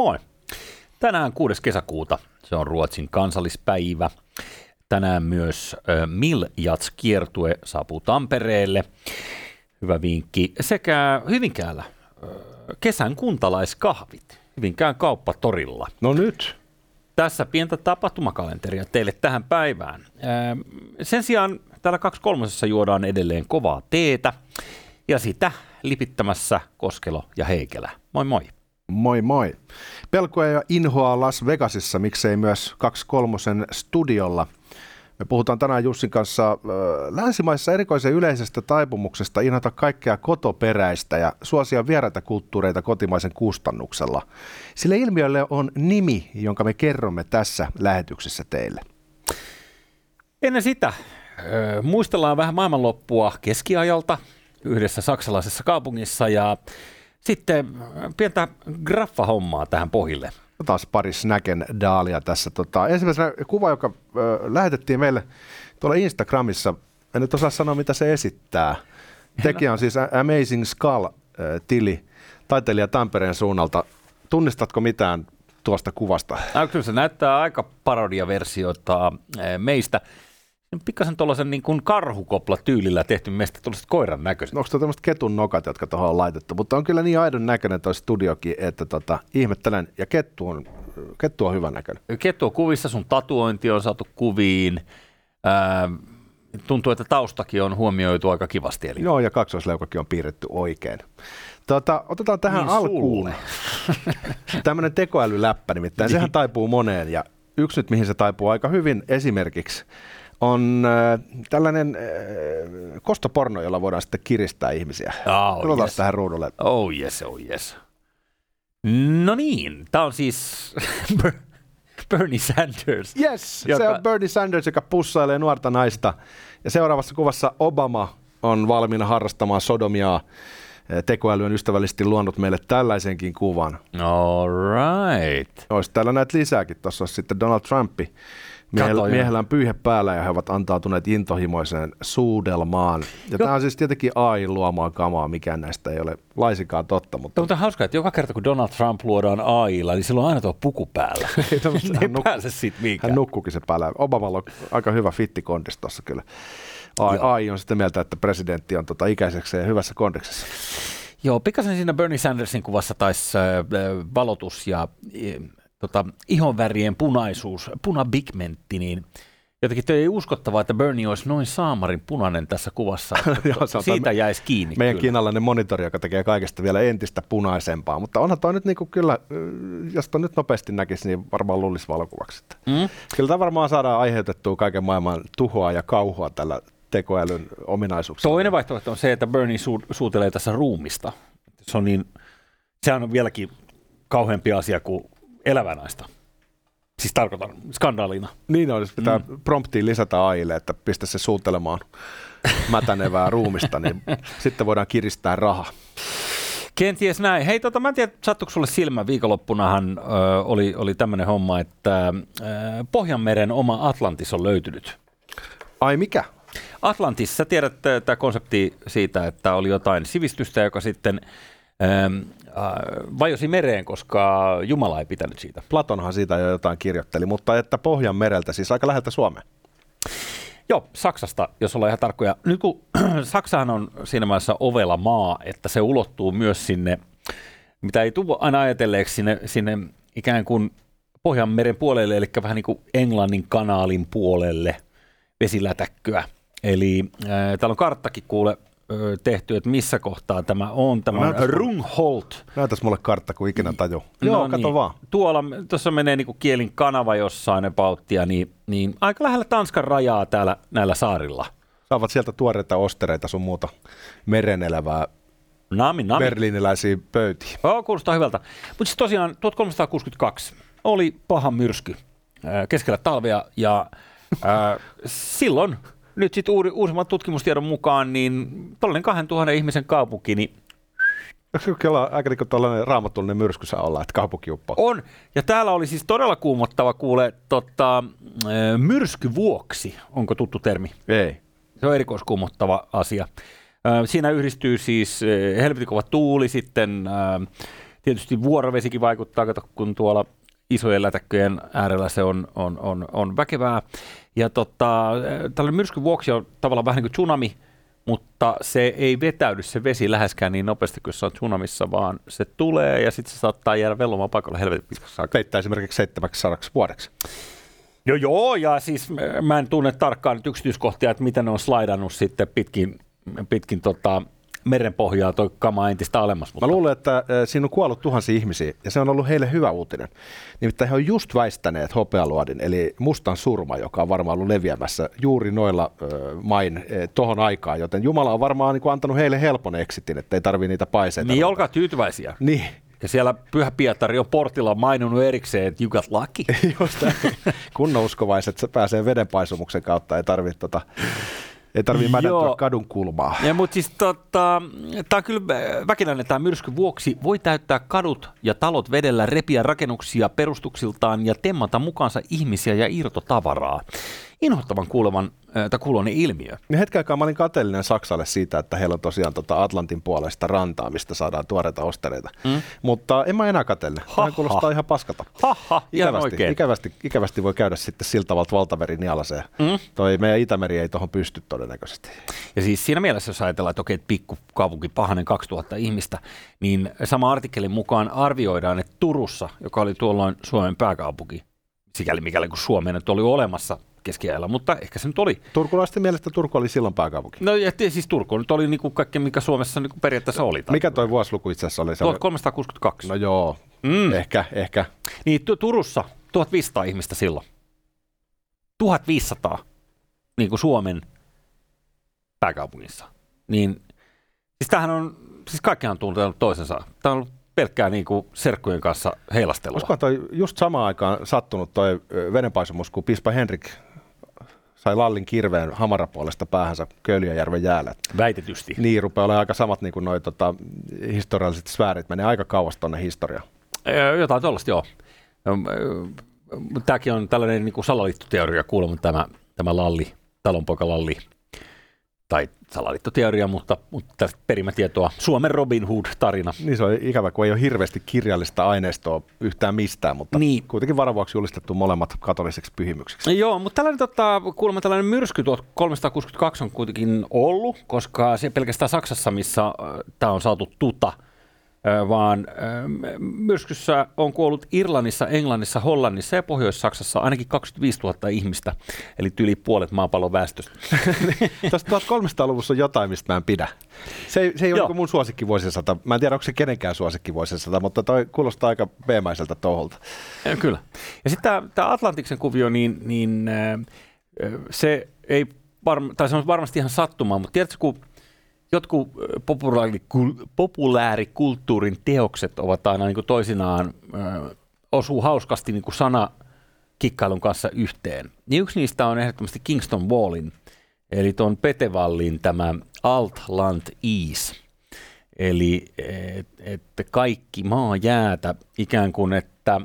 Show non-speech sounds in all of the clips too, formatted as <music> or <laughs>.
Moi. Tänään 6. kesäkuuta, se on Ruotsin kansallispäivä. Tänään myös äh, Miljats kiertue saapuu Tampereelle. Hyvä vinkki. Sekä Hyvinkäällä kesän kuntalaiskahvit Hyvinkään kauppatorilla. No nyt. Tässä pientä tapahtumakalenteria teille tähän päivään. Ää, sen sijaan täällä 2.3. juodaan edelleen kovaa teetä ja sitä lipittämässä Koskelo ja Heikelä. Moi moi. Moi moi. Pelkoja ja inhoa Las Vegasissa, miksei myös 2.3. studiolla. Me puhutaan tänään Jussin kanssa äh, länsimaissa erikoisen yleisestä taipumuksesta inhota kaikkea kotoperäistä ja suosia vieraita kulttuureita kotimaisen kustannuksella. Sillä ilmiölle on nimi, jonka me kerromme tässä lähetyksessä teille. Ennen sitä äh, muistellaan vähän maailmanloppua keskiajalta yhdessä saksalaisessa kaupungissa ja sitten pientä graffahommaa tähän pohjille. Taas pari snäken daalia tässä. Tota, ensimmäisenä kuva, joka ö, lähetettiin meille tuolla Instagramissa. En nyt osaa sanoa, mitä se esittää. Tekijä on siis Amazing Skull-tili, taiteilija Tampereen suunnalta. Tunnistatko mitään tuosta kuvasta? No, kyllä se näyttää aika parodiaversiota meistä pikkasen tuollaisen niin kuin karhukopla tyylillä tehty meistä tuollaiset koiran näköiset. Onko tämmöiset ketun nokat, jotka tuohon on laitettu? Mutta on kyllä niin aidon näköinen tuo studiokin, että tota, ihmettelen. Ja kettu on, kettu on hyvän näköinen. Kettu on kuvissa, sun tatuointi on saatu kuviin. Ää, tuntuu, että taustakin on huomioitu aika kivasti. Eli... Joo, ja kaksoisleukakin on piirretty oikein. Tota, otetaan tähän niin alkuun <laughs> tämmöinen tekoälyläppä nimittäin. Niin. Sehän taipuu moneen ja yksi nyt, mihin se taipuu aika hyvin esimerkiksi, on äh, tällainen äh, kostoporno, jolla voidaan sitten kiristää ihmisiä. Oh, yes. tähän ruudulle. Oh yes, oh yes. No niin, tämä on siis <laughs> Bernie Sanders. Yes, joka... se on Bernie Sanders, joka pussailee nuorta naista. Ja seuraavassa kuvassa Obama on valmiina harrastamaan sodomiaa. Tekoäly on ystävällisesti luonut meille tällaisenkin kuvan. All right. Olisi täällä näitä lisääkin. Tuossa olisi sitten Donald Trumpi Miehellä, miehellä on pyyhe päällä ja he ovat antautuneet intohimoiseen suudelmaan. Ja tämä on siis tietenkin AI luomaa kamaa, mikään näistä ei ole laisinkaan totta. Mutta... Mutta hauskaa, että joka kerta kun Donald Trump luodaan AIlla, niin silloin on aina tuo puku päällä. <laughs> ei, no, ei hän pääse siitä mihinkään. Hän nukkukin se päällä. Obamalla on aika hyvä fittikondis tuossa kyllä. AI, AI on sitten mieltä, että presidentti on tota ikäiseksi ja hyvässä kondiksessa. Joo, pikkasen siinä Bernie Sandersin kuvassa taisi äh, valotus ja tota, ihonvärien punaisuus, punabigmentti, niin jotenkin ei uskottavaa, että Bernie olisi noin saamarin punainen tässä kuvassa. <laughs> Joo, se Siitä jäisi kiinni. Meidän kyllä. kiinalainen monitori, joka tekee kaikesta vielä entistä punaisempaa. Mutta onhan toi nyt niinku kyllä, jos toi nyt nopeasti näkisi, niin varmaan luulisi valokuvaksi. Mm? Kyllä tämä varmaan saadaan aiheutettua kaiken maailman tuhoa ja kauhua tällä tekoälyn ominaisuuksilla. Toinen vaihtoehto on se, että Bernie su- suutelee tässä ruumista. Se on niin, sehän on vieläkin kauheampi asia kuin elävää naista. Siis tarkoitan skandaalina. Niin on, jos pitää mm. promptiin lisätä AIlle, että pistä se suuttelemaan mätänevää ruumista, niin sitten voidaan kiristää raha. Kenties näin. Hei, tota, mä en tiedä, sattuiko sulle silmä viikonloppunahan ö, oli, oli tämmöinen homma, että ö, Pohjanmeren oma Atlantis on löytynyt. Ai mikä? Atlantis, sä tiedät tämä konsepti siitä, että oli jotain sivistystä, joka sitten vajosi mereen, koska Jumala ei pitänyt siitä. Platonhan siitä jo jotain kirjoitteli, mutta että Pohjan mereltä, siis aika läheltä Suomeen. Joo, Saksasta, jos ollaan ihan tarkkoja. Nyt kun <clears throat> Saksahan on siinä mielessä ovela maa, että se ulottuu myös sinne, mitä ei tule aina ajatelleeksi, sinne, sinne ikään kuin Pohjanmeren puolelle, eli vähän niin kuin Englannin kanaalin puolelle vesilätäkköä. Eli äh, täällä on karttakin kuule tehty, että missä kohtaa tämä on. Tämä on Rungholt. Näytäs mulle kartta, kun ikinä taju. No Joo, kato niin. vaan. Tuolla, tuossa menee niin kielin kanava jossain ebauttia, niin, niin aika lähellä Tanskan rajaa täällä näillä saarilla. Saavat sieltä tuoreita ostereita sun muuta merenelävää nami, nami. berliiniläisiä pöytiä. Joo, kuulostaa hyvältä. Mutta siis tosiaan 1362 oli paha myrsky keskellä talvea ja äh, <laughs> silloin nyt sitten uuri, uusimman tutkimustiedon mukaan, niin tuollainen 2000 ihmisen kaupunki, niin Onko kyllä aika niin tällainen raamatullinen myrskysä olla, että kaupunki uppoo? On, ja täällä oli siis todella kuumottava kuule tota, myrskyvuoksi, onko tuttu termi? Ei. Se on erikoiskuumottava asia. Siinä yhdistyy siis helvetin kova tuuli, sitten Tietysti vuorovesikin vaikuttaa, kato, kun tuolla isojen lätäkköjen äärellä se on, on, on, on väkevää. Ja tota, tällainen myrskyn vuoksi on tavallaan vähän niin kuin tsunami, mutta se ei vetäydy se vesi läheskään niin nopeasti kuin se on tsunamissa, vaan se tulee ja sitten se saattaa jäädä vellomaan paikalla helvetin pitkäksi aikaa. Peittää esimerkiksi 700 vuodeksi. Joo, joo, ja siis mä en tunne tarkkaan nyt yksityiskohtia, että miten ne on slaidannut sitten pitkin, pitkin tota, merenpohjaa toi kama entistä alemmas. Mutta... Mä luulen, että äh, siinä on kuollut tuhansia ihmisiä ja se on ollut heille hyvä uutinen. Nimittäin he on just väistäneet hopealuodin, eli mustan surma, joka on varmaan ollut leviämässä juuri noilla äh, main äh, tohon aikaan, joten Jumala on varmaan niin kuin, antanut heille helpon exitin, että ei tarvii niitä paiseita. Niin, olkaa tyytyväisiä. Niin. Ja siellä Pyhä Pietari on portilla maininnut erikseen, että you got lucky. <laughs> Just Kunnon uskovaiset se pääsee vedenpaisumuksen kautta, ei tarvitse tota ei tarvitse mädäntyä kadun kulmaa. Ja, mutta siis tota, tämä on kyllä väkinäinen tämä myrsky vuoksi. Voi täyttää kadut ja talot vedellä, repiä rakennuksia perustuksiltaan ja temmata mukaansa ihmisiä ja irtotavaraa inhottavan kuulevan tai kuulonen ilmiö. Ja hetken aikaa mä olin kateellinen Saksalle siitä, että heillä on tosiaan tota Atlantin puolesta rantaa, mistä saadaan tuoreita ostereita. Mm. Mutta en mä enää katelle. Tämä kuulostaa ihan paskata. Haha, ikävästi, ikävästi, ikävästi, voi käydä sitten sillä tavalla valtaveri nialaseen. Mm. Toi meidän Itämeri ei tuohon pysty todennäköisesti. Ja siis siinä mielessä, jos ajatellaan, että okei, kaupunki pahanen 2000 ihmistä, niin sama artikkelin mukaan arvioidaan, että Turussa, joka oli tuolloin Suomen pääkaupunki, sikäli mikäli kun Suomeen nyt oli olemassa keskiajalla, mutta ehkä se nyt oli. Turkulaisten mielestä Turku oli silloin pääkaupunki. No ja siis Turku nyt oli niin kuin kaikki, mikä Suomessa niin kuin periaatteessa oli. Mikä toi vuosiluku itse asiassa oli? 1362. No joo, mm. ehkä, ehkä. Niin Turussa 1500 ihmistä silloin. 1500 niin kuin Suomen pääkaupungissa. Niin, siis tämähän on, siis kaikkihan on tuntenut toisensa. Tämä on ollut pelkkää niin kuin serkkujen kanssa heilastelua. Olisiko toi just samaan aikaan sattunut toi vedenpaisumus, kun Pispa Henrik sai Lallin kirveen hamarapuolesta päähänsä Köyliöjärven jäällä. Väitetysti. Niin, rupeaa olemaan aika samat niin kuin noi, tota, historialliset sfäärit, menee aika kauas tuonne historiaan. Jotain tuollaista, joo. Tämäkin on tällainen niin kuin salaliittoteoria kuulemma tämä, tämä Lalli, talonpoika Lalli tai salaliittoteoria, mutta, mutta tästä perimätietoa. Suomen Robin Hood-tarina. Niin se on ikävä, kun ei ole hirveästi kirjallista aineistoa yhtään mistään, mutta niin. kuitenkin varavuoksi julistettu molemmat katoliseksi pyhimyksiksi. Joo, mutta tällainen, tota, kuulemma tällainen myrsky 1362 on kuitenkin ollut, koska se pelkästään Saksassa, missä äh, tämä on saatu tuta – vaan myrskyssä on kuollut Irlannissa, Englannissa, Hollannissa ja Pohjois-Saksassa ainakin 25 000 ihmistä, eli yli puolet maapallon väestöstä. Tuosta 1300-luvussa on jotain, mistä mä en pidä. Se ei, se ei ole niin mun suosikkivuosisata. Mä en tiedä, onko se kenenkään suosikkivuosisata, mutta toi kuulostaa aika peemäiseltä touholta. Ja, kyllä. Ja sitten tämä Atlantiksen kuvio, niin, niin se ei varm- tai se on varmasti ihan sattumaa, mutta tiedätkö, kun jotkut populaarikulttuurin teokset ovat aina niin kuin toisinaan ö, osuu hauskasti niin kuin sana kikkailun kanssa yhteen. Niin yksi niistä on ehdottomasti Kingston Wallin, eli tuon Petevallin tämä Altland Ease. Eli että kaikki maa jäätä ikään kuin, että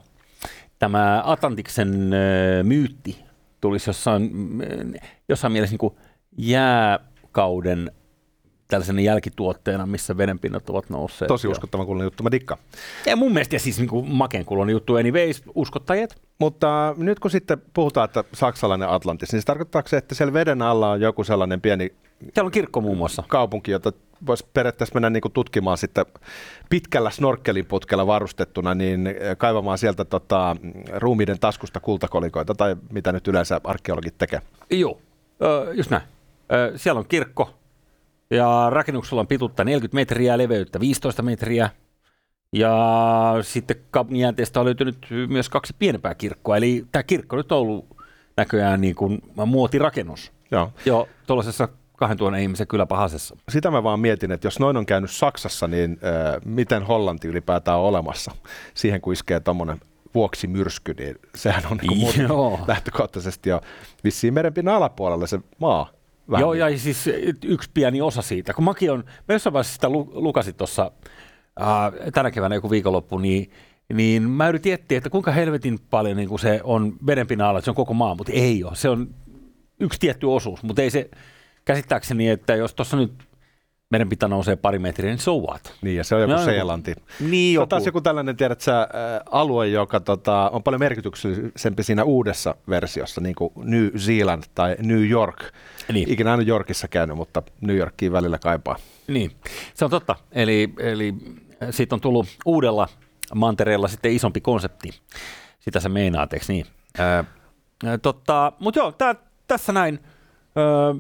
tämä Atlantiksen myytti tulisi jossain, jossain mielessä niin kuin jääkauden tällaisena jälkituotteena, missä vedenpinnat ovat nousseet. Tosi uskottavan kuulonen juttu, mä dikkaan. Ja mun mielestä ja siis niin kuin makeen kuulonen juttu anyways, uskottajat. Mutta nyt kun sitten puhutaan, että saksalainen Atlantis, niin se tarkoittaa se, että siellä veden alla on joku sellainen pieni Siellä on kirkko muun muassa. Kaupunki, jota voisi periaatteessa mennä niin kuin tutkimaan sitten pitkällä snorkkelinputkella varustettuna, niin kaivamaan sieltä tota, ruumiiden taskusta kultakolikoita, tai mitä nyt yleensä arkeologit tekee. Joo, just näin. Siellä on kirkko, ja rakennuksella on pituutta 40 metriä, leveyttä 15 metriä. Ja sitten kaupungin on löytynyt myös kaksi pienempää kirkkoa. Eli tämä kirkko nyt on ollut näköjään niin kuin muotirakennus. Joo. Jo tuollaisessa 2000 ihmisen kyllä pahasessa. Sitä mä vaan mietin, että jos noin on käynyt Saksassa, niin äh, miten Hollanti ylipäätään on olemassa? Siihen kun iskee tuommoinen vuoksi myrsky, niin sehän on niin lähtökohtaisesti jo vissiin merenpinnan alapuolella se maa. Vähän Joo, niin. ja siis yksi pieni osa siitä. Kun mäkin on, mä jossain vaiheessa sitä lukasin tuossa äh, tänä keväänä joku viikonloppu, niin, niin mä yritin etsiä, että kuinka helvetin paljon niin kuin se on vedenpinnan alla, että se on koko maa, mutta ei ole. Se on yksi tietty osuus, mutta ei se käsittääkseni, että jos tuossa nyt meidän pitää nousee pari metriä, niin so what? Niin, ja se on joku No, joku- Seelanti. Niin Se on joku. taas joku tällainen, tiedät sä, alue, joka tota, on paljon merkityksellisempi siinä uudessa versiossa, niin kuin New Zealand tai New York. Niin. Ikinä ole Yorkissa käynyt, mutta New Yorkiin välillä kaipaa. Niin, se on totta. Eli, eli siitä on tullut uudella mantereella sitten isompi konsepti. Sitä se meinaat, eikö niin? Totta, mutta joo, tää, tässä näin ö,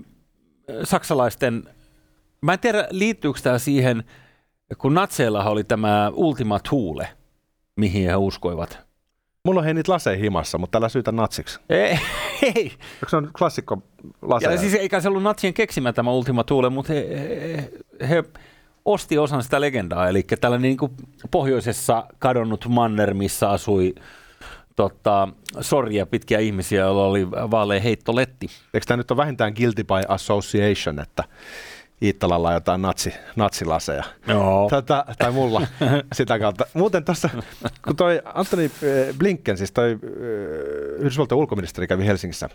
saksalaisten, mä en tiedä liittyykö tämä siihen, kun natseillahan oli tämä Ultima Thule, mihin he uskoivat. Mulla on hei niitä laseja himassa, mutta tällä syytä natsiksi. Ei, <laughs> ei. Eikö se on klassikko laseja? Ja siis eikä se ollut natsien keksimä tämä Ultima Thule, mutta he, he, he osti osan sitä legendaa, eli tällainen niin kuin pohjoisessa kadonnut manner, missä asui tota, sorjia pitkiä ihmisiä, joilla oli vaalea heittoletti. Eikö tämä nyt ole vähintään guilty by association, että Iittalalla on jotain natsi, natsilaseja? Joo. Tätä, tai mulla <laughs> sitä kautta. Muuten tuossa, kun toi Antoni eh, Blinken, siis toi eh, Yhdysvaltain ulkoministeri kävi Helsingissä,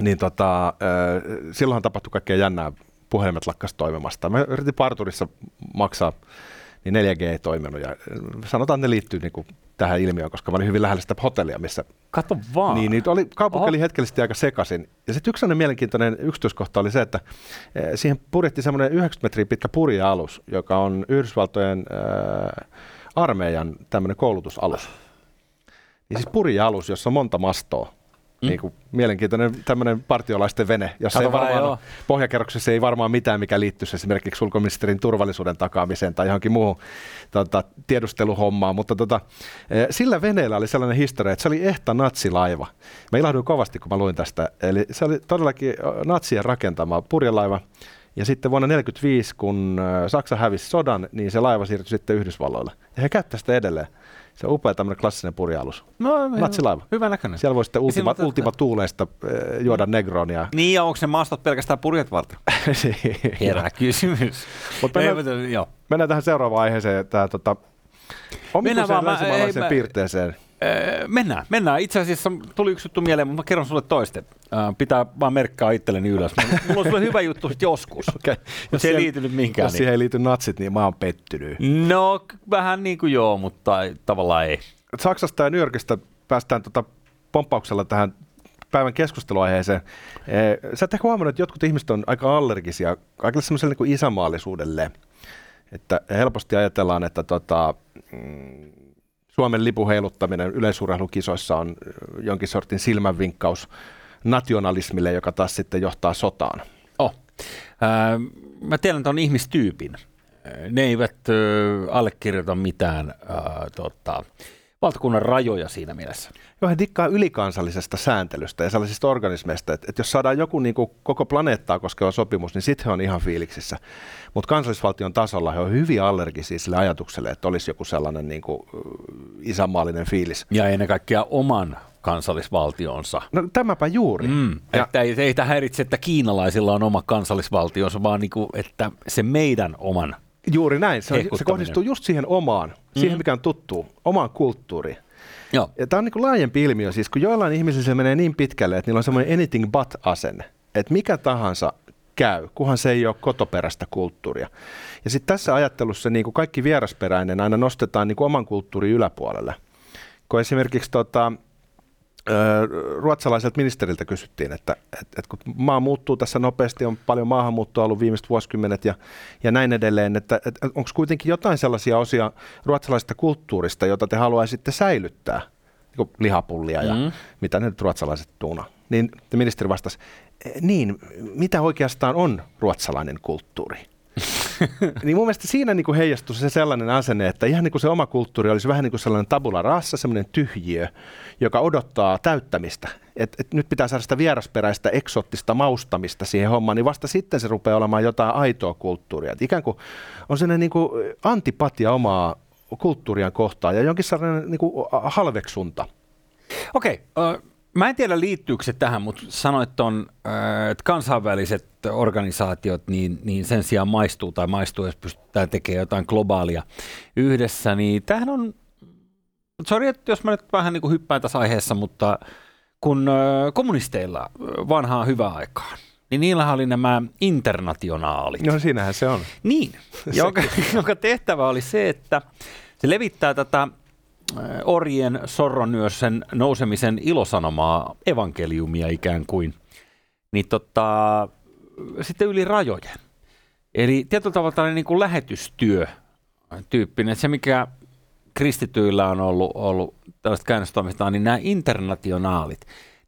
niin tota, eh, silloinhan tapahtui kaikkea jännää. Puhelimet lakkas toimimasta. Mä yritin parturissa maksaa, niin 4G ei toiminut. Ja sanotaan, että ne liittyy niin kuin tähän ilmiöön, koska mä olin hyvin lähellä sitä hotellia, missä Kato vaan. niin, niin oli, kaupunki oli hetkellisesti aika sekaisin. Ja sitten yksi sellainen mielenkiintoinen yksityiskohta oli se, että eh, siihen purjettiin semmoinen 90 metriä pitkä purjealus, joka on Yhdysvaltojen äh, armeijan tämmöinen koulutusalus. Niin siis purjealus, jossa on monta mastoa. Mm. Niin kuin mielenkiintoinen tämmöinen partiolaisten vene, jossa Kato ei varmaan, joo. pohjakerroksessa ei varmaan mitään, mikä liittyisi esimerkiksi ulkoministerin turvallisuuden takaamiseen tai johonkin muuhun tota, tiedusteluhommaan, mutta tota, eh, sillä veneellä oli sellainen historia, että se oli ehta natsilaiva. Mä ilahduin kovasti, kun mä luin tästä. Eli se oli todellakin natsien rakentama purjelaiva, ja sitten vuonna 1945, kun Saksa hävisi sodan, niin se laiva siirtyi sitten Yhdysvalloille. Ja he käyttävät sitä edelleen. Se on upea tämmöinen klassinen purjealus. no, natsilaiva. Hyvä näköinen. Siellä voi sitten Ja ultima, on- ultima tuuleista eh, juoda Negronia. Niin, ja onko ne maastot pelkästään purjet varten? <laughs> Herää kysymys. Ei, mennään, joo. mennään tähän seuraavaan aiheeseen, tämä tota, omituiseen länsimaalaiseen mä- piirteeseen. Öö, Mennään, mennään. Itse asiassa tuli yksi juttu mieleen, mutta mä kerron sulle toiste. Öö, Pitää vaan merkkaa itselleni ylös. Mulla- on sulle hyvä juttu sit <laughs> joskus. Okay. Mutta se ei liity nyt mihinkään. Jos siihen ei liity natsit, niin mä oon pettynyt. Niin. No, vähän niin kuin joo, mutta tavallaan ei. Saksasta ja New Yorkista päästään tota pomppauksella tähän päivän keskusteluaiheeseen. Sä et ehkä huomannut, että jotkut ihmiset on aika allergisia kaikille semmoiselle niin isämaallisuudelle. Että helposti ajatellaan, että tota, mm, Suomen lipun heiluttaminen yleisurheilukisoissa on jonkin sortin silmänvinkkaus nationalismille, joka taas sitten johtaa sotaan. Oh. Öö, mä tiedän ton ihmistyypin. Öö, Ne eivät öö, allekirjoita mitään öö, tota, valtakunnan rajoja siinä mielessä. Joo, he dikkaa ylikansallisesta sääntelystä ja sellaisista organismeista, että, että jos saadaan joku niin kuin koko planeettaa koskeva sopimus, niin sitten he on ihan fiiliksissä. Mutta kansallisvaltion tasolla he on hyvin allergisia sille ajatukselle, että olisi joku sellainen niin kuin, isänmaallinen fiilis. Ja ennen kaikkea oman kansallisvaltionsa. No tämäpä juuri. Mm. Ja- Että ei, ei häiritse, että kiinalaisilla on oma kansallisvaltionsa, vaan niinku, että se meidän oman. Juuri näin. Se, on, se kohdistuu just siihen omaan, siihen mikä on tuttu, omaan kulttuuriin. Joo. Ja tämä on niin laajempi ilmiö, siis kun joillain ihmisillä se menee niin pitkälle, että niillä on semmoinen anything but-asenne, että mikä tahansa käy, kunhan se ei ole kotoperäistä kulttuuria. Ja sitten tässä ajattelussa niin kuin kaikki vierasperäinen aina nostetaan niin kuin oman kulttuurin yläpuolelle. Kun esimerkiksi tota, ruotsalaiselta ministeriltä kysyttiin, että, että, että kun maa muuttuu tässä nopeasti, on paljon maahanmuuttoa ollut viimeiset vuosikymmenet ja, ja näin edelleen, että, että onko kuitenkin jotain sellaisia osia ruotsalaisesta kulttuurista, jota te haluaisitte säilyttää, niin kuin lihapullia ja Mm. mitä ne nyt ruotsalaiset tuuna. Niin ministeri vastasi, "Eh, niin, mitä oikeastaan on ruotsalainen kulttuuri? <laughs> niin mun mielestä siinä niin kuin heijastui se sellainen asenne, että ihan niin kuin se oma kulttuuri olisi vähän niin kuin sellainen tabula rasa, sellainen tyhjiö, joka odottaa täyttämistä. Et, et nyt pitää saada sitä vierasperäistä, eksoottista maustamista siihen hommaan, niin vasta sitten se rupeaa olemaan jotain aitoa kulttuuria. Et ikään kuin on sellainen niin kuin antipatia omaa kulttuuriaan kohtaan ja jonkin sellainen niin kuin halveksunta. Okei, okay, mä en tiedä liittyykö se tähän, mutta sanoit ton, ö, että kansainväliset organisaatiot, niin, niin sen sijaan maistuu tai maistuu, jos pystytään tekemään jotain globaalia yhdessä, niin tämähän on, sori, että jos mä nyt vähän niin kuin hyppään tässä aiheessa, mutta kun ö, kommunisteilla ö, vanhaa hyvää aikaan, niin niillähän oli nämä internationaalit. No siinähän se on. Niin, <laughs> jonka, jonka tehtävä oli se, että se levittää tätä äh, orjen sorronyössen nousemisen ilosanomaa, evankeliumia ikään kuin, niin tota, sitten yli rajojen. Eli tietyllä tavalla tällainen niin kuin lähetystyö tyyppinen, se mikä kristityillä on ollut, ollut tällaista käännöstoimistaa, niin nämä internationaalit.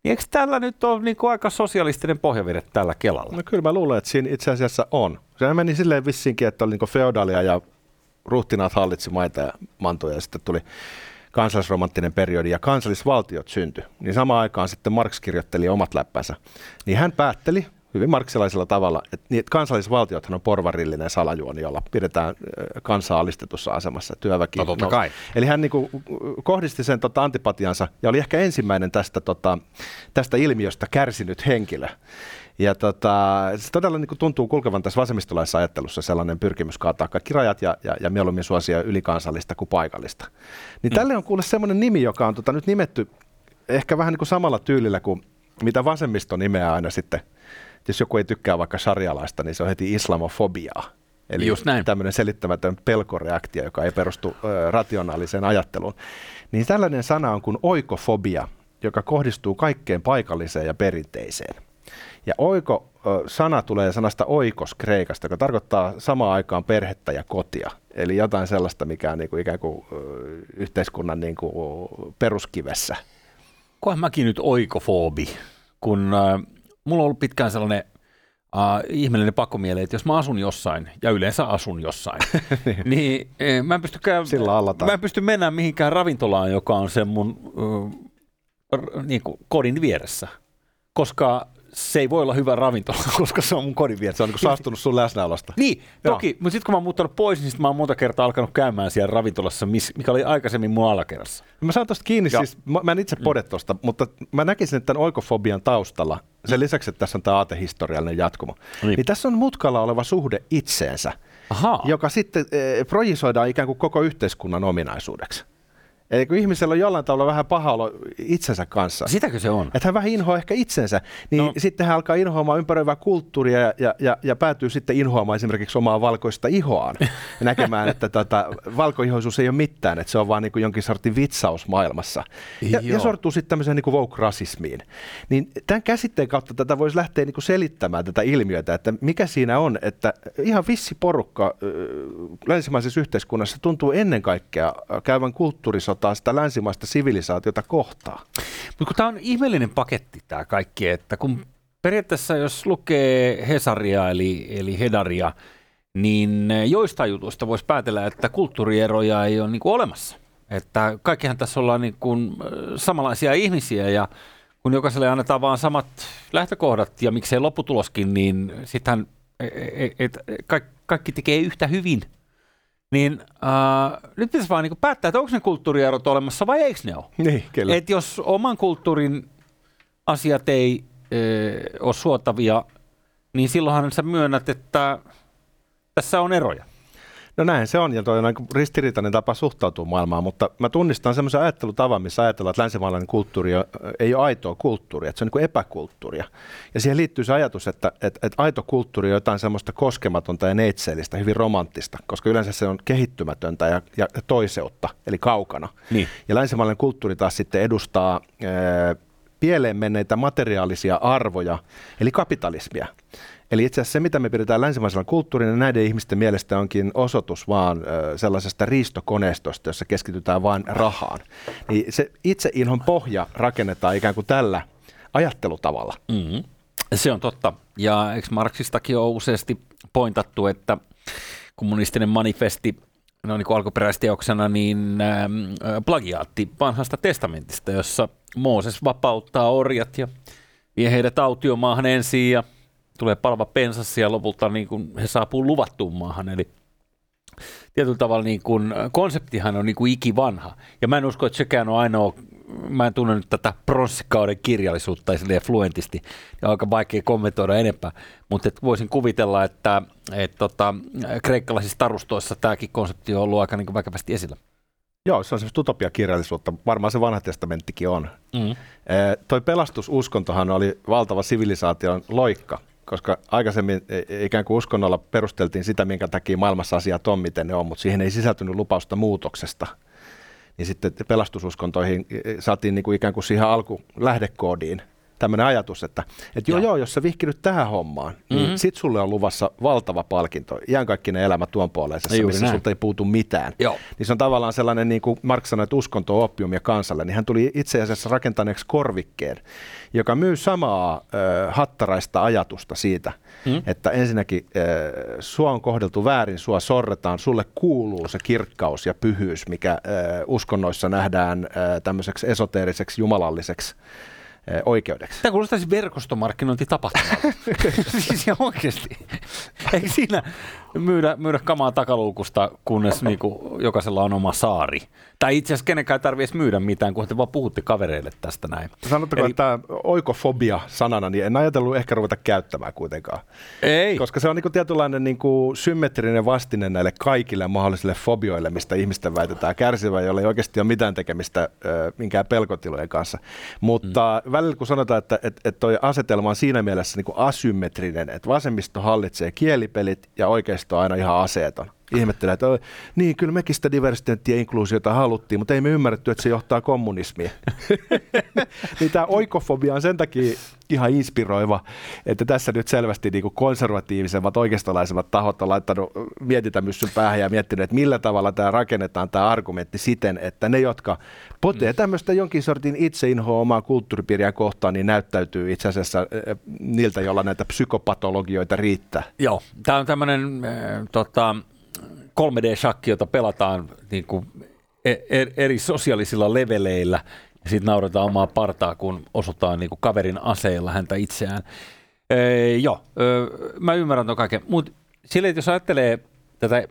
Niin eikö tällä nyt ole niin kuin aika sosialistinen pohjavire tällä Kelalla? No kyllä mä luulen, että siinä itse asiassa on. Se meni silleen vissiinkin, että oli niin feodaalia ja ruhtinaat hallitsi maita ja mantoja ja sitten tuli kansallisromanttinen periodi ja kansallisvaltiot syntyi. Niin samaan aikaan sitten Marx kirjoitteli omat läppänsä. Niin hän päätteli hyvin marksilaisella tavalla, että, niin, että kansallisvaltiothan on porvarillinen salajuoni, jolla pidetään kansaa alistetussa asemassa työväki. No, totta no. kai. Eli hän niin kuin, kohdisti sen tota, antipatiansa ja oli ehkä ensimmäinen tästä, tota, tästä ilmiöstä kärsinyt henkilö. Ja tota, se todella niin kuin tuntuu kulkevan tässä vasemmistolaisessa ajattelussa sellainen pyrkimys kaataa kaikki rajat ja, ja, ja mieluummin suosia ylikansallista kuin paikallista. Niin mm. tälle on kuule semmoinen nimi, joka on tota, nyt nimetty ehkä vähän niin kuin samalla tyylillä kuin mitä vasemmisto nimeää aina sitten – jos joku ei tykkää vaikka sarjalaista, niin se on heti islamofobiaa. Eli Just näin. tämmöinen selittämätön pelkoreaktio, joka ei perustu ö, rationaaliseen ajatteluun. Niin tällainen sana on kuin oikofobia, joka kohdistuu kaikkeen paikalliseen ja perinteiseen. Ja oiko-sana tulee sanasta oikos kreikasta, joka tarkoittaa samaan aikaan perhettä ja kotia. Eli jotain sellaista, mikä on niin kuin ikään kuin yhteiskunnan niin kuin peruskivessä. Koen mäkin nyt oikofobi, kun mulla on ollut pitkään sellainen uh, ihmeellinen pakkomiele, että jos mä asun jossain, ja yleensä asun jossain, <laughs> niin, niin eh, mä, en pysty käy, mä en pysty mennä mihinkään ravintolaan, joka on sen mun r, niin kuin kodin vieressä. Koska se ei voi olla hyvä ravintola, <laughs> koska se on mun kodin vieressä. Se on niin saastunut sun läsnäolosta. Niin, toki. Mutta sitten kun mä oon muuttanut pois, niin sit mä oon monta kertaa alkanut käymään siellä ravintolassa, mikä oli aikaisemmin mun alakerrassa. Mä saan tosta kiinni, siis mä, mä en itse mm. pode tosta, mutta mä näkisin, että tämän oikofobian taustalla, sen mm. lisäksi, että tässä on tämä aatehistoriallinen jatkumo, niin. niin tässä on mutkalla oleva suhde itseensä, Aha. joka sitten e, projisoidaan ikään kuin koko yhteiskunnan ominaisuudeksi. Eli kun ihmisellä on jollain tavalla vähän paha olo itsensä kanssa. Sitäkö se on? Että hän vähän inhoaa ehkä itsensä, niin no. sitten hän alkaa inhoamaan ympäröivää kulttuuria ja, ja, ja, ja päätyy sitten inhoamaan esimerkiksi omaa valkoista ihoaan. Ja näkemään, että tota, valkoihoisuus ei ole mitään, että se on vaan niin kuin jonkin sortin vitsaus maailmassa. Ja, ja sortuu sitten tämmöiseen niin woke-rasismiin. Niin tämän käsitteen kautta tätä voisi lähteä niin kuin selittämään tätä ilmiötä, että mikä siinä on, että ihan vissi porukka länsimaisessa yhteiskunnassa tuntuu ennen kaikkea käyvän kulttuurisota sotaa sitä länsimaista sivilisaatiota kohtaan. Mutta tämä on ihmeellinen paketti tämä kaikki, että kun periaatteessa jos lukee Hesaria eli, eli Hedaria, niin joistain jutuista voisi päätellä, että kulttuurieroja ei ole niin kuin olemassa. Että kaikkihan tässä ollaan niin kuin samanlaisia ihmisiä ja kun jokaiselle annetaan vaan samat lähtökohdat ja miksei lopputuloskin, niin sittenhän et, et, et, kaikki tekee yhtä hyvin – niin äh, nyt pitäisi vaan niin päättää, että onko ne kulttuurierot olemassa vai eikö ne ole. Niin, kyllä. Et jos oman kulttuurin asiat ei äh, ole suotavia, niin silloinhan sä myönnät, että tässä on eroja. No näin se on, ja toi on aika ristiriitainen tapa suhtautua maailmaan, mutta mä tunnistan semmoisen ajattelutavan, missä ajatellaan, että länsimaalainen kulttuuri ei ole aitoa kulttuuria, että se on niin epäkulttuuria. Ja siihen liittyy se ajatus, että, että, että aito kulttuuri on jotain semmoista koskematonta ja neitseellistä, hyvin romanttista, koska yleensä se on kehittymätöntä ja, ja toiseutta, eli kaukana. Niin. Ja länsimaalainen kulttuuri taas sitten edustaa... Ää, pieleen menneitä materiaalisia arvoja, eli kapitalismia. Eli itse asiassa se, mitä me pidetään länsimaisella kulttuurina, näiden ihmisten mielestä onkin osoitus vaan sellaisesta riistokoneistosta, jossa keskitytään vain rahaan. Niin se itse inhon pohja rakennetaan ikään kuin tällä ajattelutavalla. Mm-hmm. Se on totta. Ja eikö Marksistakin ole useasti pointattu, että kommunistinen manifesti no niin alkuperäisteoksena niin äh, plagiaatti vanhasta testamentista, jossa Mooses vapauttaa orjat ja vie heidät autiomaahan ensin ja tulee palva pensassa ja lopulta niin kuin he saapuu luvattuun maahan. Eli tietyllä tavalla niin kuin, konseptihan on niin kuin ikivanha. Ja mä en usko, että sekään on ainoa, mä en tunne nyt tätä pronssikauden kirjallisuutta silleen fluentisti, ja aika vaikea kommentoida enempää, mutta voisin kuvitella, että et, tota, kreikkalaisissa tarustoissa tämäkin konsepti on ollut aika niin kuin väkevästi esillä. Joo, se on semmoista utopiakirjallisuutta. Varmaan se vanha testamenttikin on. Mm. E, toi pelastususkontohan oli valtava sivilisaation loikka koska aikaisemmin e, ikään kuin uskonnolla perusteltiin sitä, minkä takia maailmassa asiat on, miten ne on, mutta siihen ei sisältynyt lupausta muutoksesta. Niin sitten pelastususkontoihin e, e, saatiin niin kuin ikään kuin siihen alku lähdekoodiin tämmöinen ajatus, että, että joo, joo, jos sä vihkinyt tähän hommaan, niin mm-hmm. sit sulle on luvassa valtava palkinto, ne elämä tuon puoleisessa, missä näin. sulta ei puutu mitään. Joo. Niin se on tavallaan sellainen, niin kuin Mark sanoi, että uskonto on oppiumia kansalle, niin hän tuli itse asiassa rakentaneeksi korvikkeen, joka myy samaa äh, hattaraista ajatusta siitä, mm. että ensinnäkin äh, sua on kohdeltu väärin, sua sorretaan, sulle kuuluu se kirkkaus ja pyhyys, mikä äh, uskonnoissa nähdään äh, tämmöiseksi esoteeriseksi, jumalalliseksi oikeudeksi. Tämä kuulostaa <laughs> siis verkostomarkkinointitapahtumalta. siis oikeasti. Eikö siinä myydä, myydä kamaa takaluukusta, kunnes <laughs> niinku jokaisella on oma saari? Tai itse asiassa kenenkään ei tarvitse myydä mitään, kun te vaan puhutte kavereille tästä näin. Sanotteko, Eli... että oikofobia sanana, niin en ajatellut ehkä ruveta käyttämään kuitenkaan. Ei. Koska se on niinku tietynlainen niinku symmetrinen vastine näille kaikille mahdollisille fobioille, mistä ihmisten väitetään kärsivän, jolla ei oikeasti ole mitään tekemistä ö, minkään pelkotilojen kanssa. Mutta mm. välillä kun sanotaan, että et, et toi asetelma on siinä mielessä niinku asymmetrinen, että vasemmisto hallitsee kielipelit ja oikeisto on aina ihan aseeton ihmettelee, että niin, kyllä mekin sitä diversiteettiä ja inkluusiota haluttiin, mutta ei me ymmärretty, että se johtaa kommunismiin. <laughs> niin tämä oikofobia on sen takia ihan inspiroiva, että tässä nyt selvästi niin konservatiivisemmat, oikeistolaisemmat tahot on laittanut mietintämyssyn päähän ja miettinyt, että millä tavalla tämä rakennetaan tämä argumentti siten, että ne, jotka potee mm. tämmöistä jonkin sortin itseinhoa omaa kulttuuripiiriä kohtaan, niin näyttäytyy itse asiassa niiltä, joilla näitä psykopatologioita riittää. Joo, tämä on tämmöinen äh, tota, 3D-shakki, jota pelataan niin kuin e-, e-, eri sosiaalisilla leveleillä, ja sitten nauretaan omaa partaa, kun osutaan niin kuin kaverin aseilla häntä itseään. Ee, joo, mä ymmärrän tuon kaiken, mutta sille, jos ajattelee tätä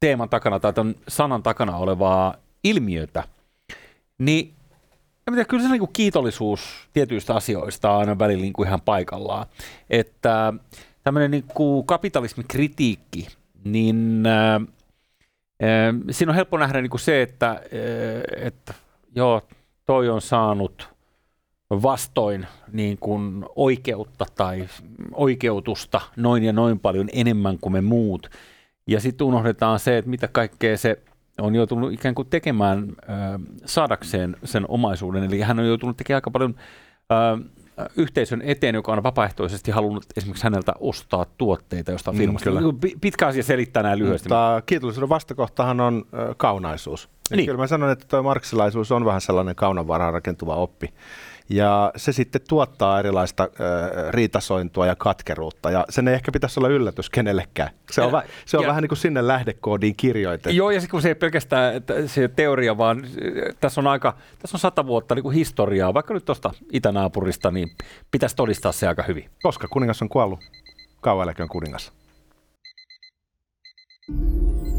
teeman takana tai tämän sanan takana olevaa ilmiötä, niin mitä, kyllä se niin kiitollisuus tietyistä asioista on aina välillä niin kuin ihan paikallaan. Että tämmöinen niin kapitalismikritiikki niin äh, äh, siinä on helppo nähdä niin kuin se, että, äh, että joo, toi on saanut vastoin niin kuin oikeutta tai oikeutusta noin ja noin paljon enemmän kuin me muut. Ja sitten unohdetaan se, että mitä kaikkea se on joutunut ikään kuin tekemään äh, saadakseen sen omaisuuden. Eli hän on joutunut tekemään aika paljon äh, yhteisön eteen, joka on vapaaehtoisesti halunnut esimerkiksi häneltä ostaa tuotteita jostain mm, firmasta. Kyllä. Pitkä asia selittää näin lyhyesti. Mutta kiitollisuuden vastakohtahan on äh, kaunaisuus. niin. Kyllä mä sanon, että tuo marksilaisuus on vähän sellainen kaunan rakentuva oppi. Ja se sitten tuottaa erilaista äh, riitasointua ja katkeruutta, ja sen ei ehkä pitäisi olla yllätys kenellekään. Se on, ja, se on ja, vähän niin kuin sinne lähdekoodiin kirjoitettu. Joo, ja se, kun se ei pelkästään että se teoria, vaan tässä on aika, tässä on sata vuotta niin kuin historiaa, vaikka nyt tuosta itänaapurista, niin pitäisi todistaa se aika hyvin. Koska kuningas on kuollut, kauan on kuningas. thank you